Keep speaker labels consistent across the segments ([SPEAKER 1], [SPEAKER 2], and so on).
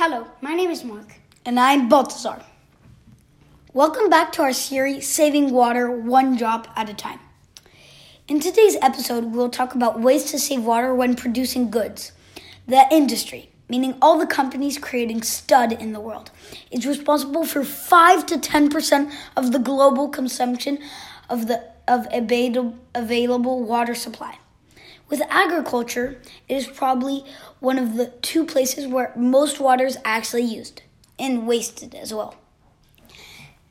[SPEAKER 1] Hello, my name is Mark.
[SPEAKER 2] And I'm Baltazar. Welcome back to our series, Saving Water One Drop at a Time. In today's episode, we'll talk about ways to save water when producing goods. The industry, meaning all the companies creating stud in the world, is responsible for 5 to 10% of the global consumption of the of available water supply. With agriculture, it is probably one of the two places where most water is actually used and wasted as well.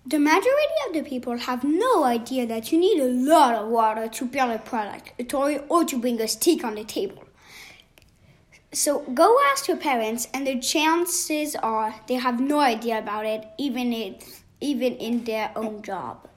[SPEAKER 1] The majority of the people have no idea that you need a lot of water to build a product, a toy, or to bring a stick on the table. So go ask your parents, and the chances are they have no idea about it, even if, even in their own job.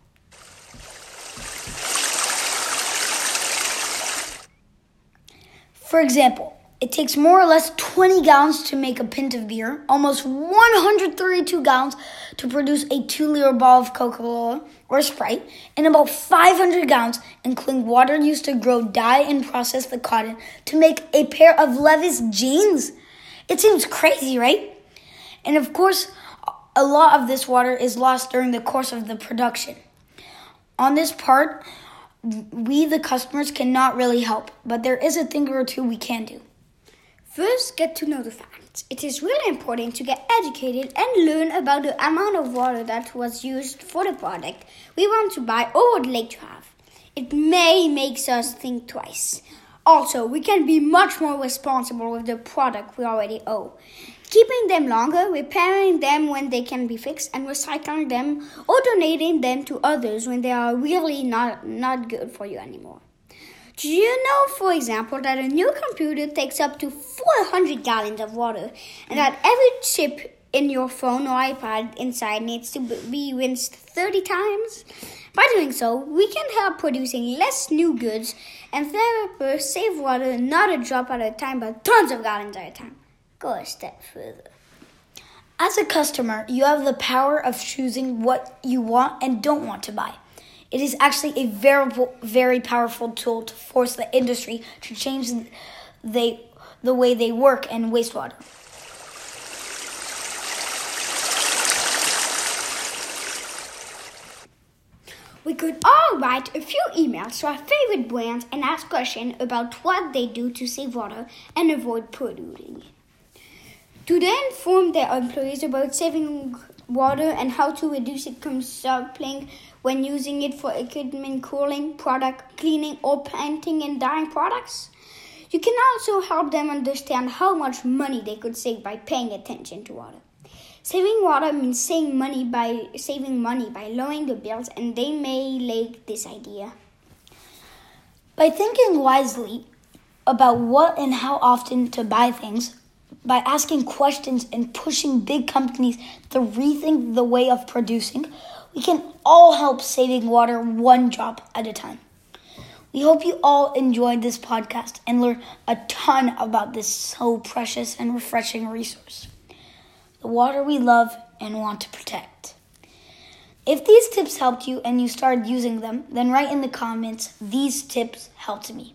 [SPEAKER 2] For example, it takes more or less 20 gallons to make a pint of beer, almost 132 gallons to produce a 2 liter bottle of Coca Cola or Sprite, and about 500 gallons, including water used to grow, dye, and process the cotton to make a pair of Levi's jeans. It seems crazy, right? And of course, a lot of this water is lost during the course of the production. On this part, we, the customers, cannot really help, but there is a thing or two we can do.
[SPEAKER 1] First, get to know the facts. It is really important to get educated and learn about the amount of water that was used for the product we want to buy or would like to have. It may make us think twice. Also, we can be much more responsible with the product we already own keeping them longer, repairing them when they can be fixed, and recycling them or donating them to others when they are really not, not good for you anymore. Do you know, for example, that a new computer takes up to 400 gallons of water, and that every chip in your phone or iPad inside needs to be rinsed 30 times? By doing so, we can help producing less new goods and therefore save water not a drop at a time but tons of gallons at a time go a step further.
[SPEAKER 2] As a customer, you have the power of choosing what you want and don't want to buy. It is actually a very, very powerful tool to force the industry to change the way they work and wastewater.
[SPEAKER 1] We could all write a few emails to our favorite brands and ask questions about what they do to save water and avoid polluting. Do they inform their employees about saving water and how to reduce its consumption when using it for equipment, cooling, product cleaning, or painting and dyeing products? You can also help them understand how much money they could save by paying attention to water. Saving water means saving money by saving money by lowering the bills, and they may like this idea.
[SPEAKER 2] By thinking wisely about what and how often to buy things, by asking questions and pushing big companies to rethink the way of producing, we can all help saving water one drop at a time. We hope you all enjoyed this podcast and learned a ton about this so precious and refreshing resource the water we love and want to protect. If these tips helped you and you started using them, then write in the comments, These tips helped me.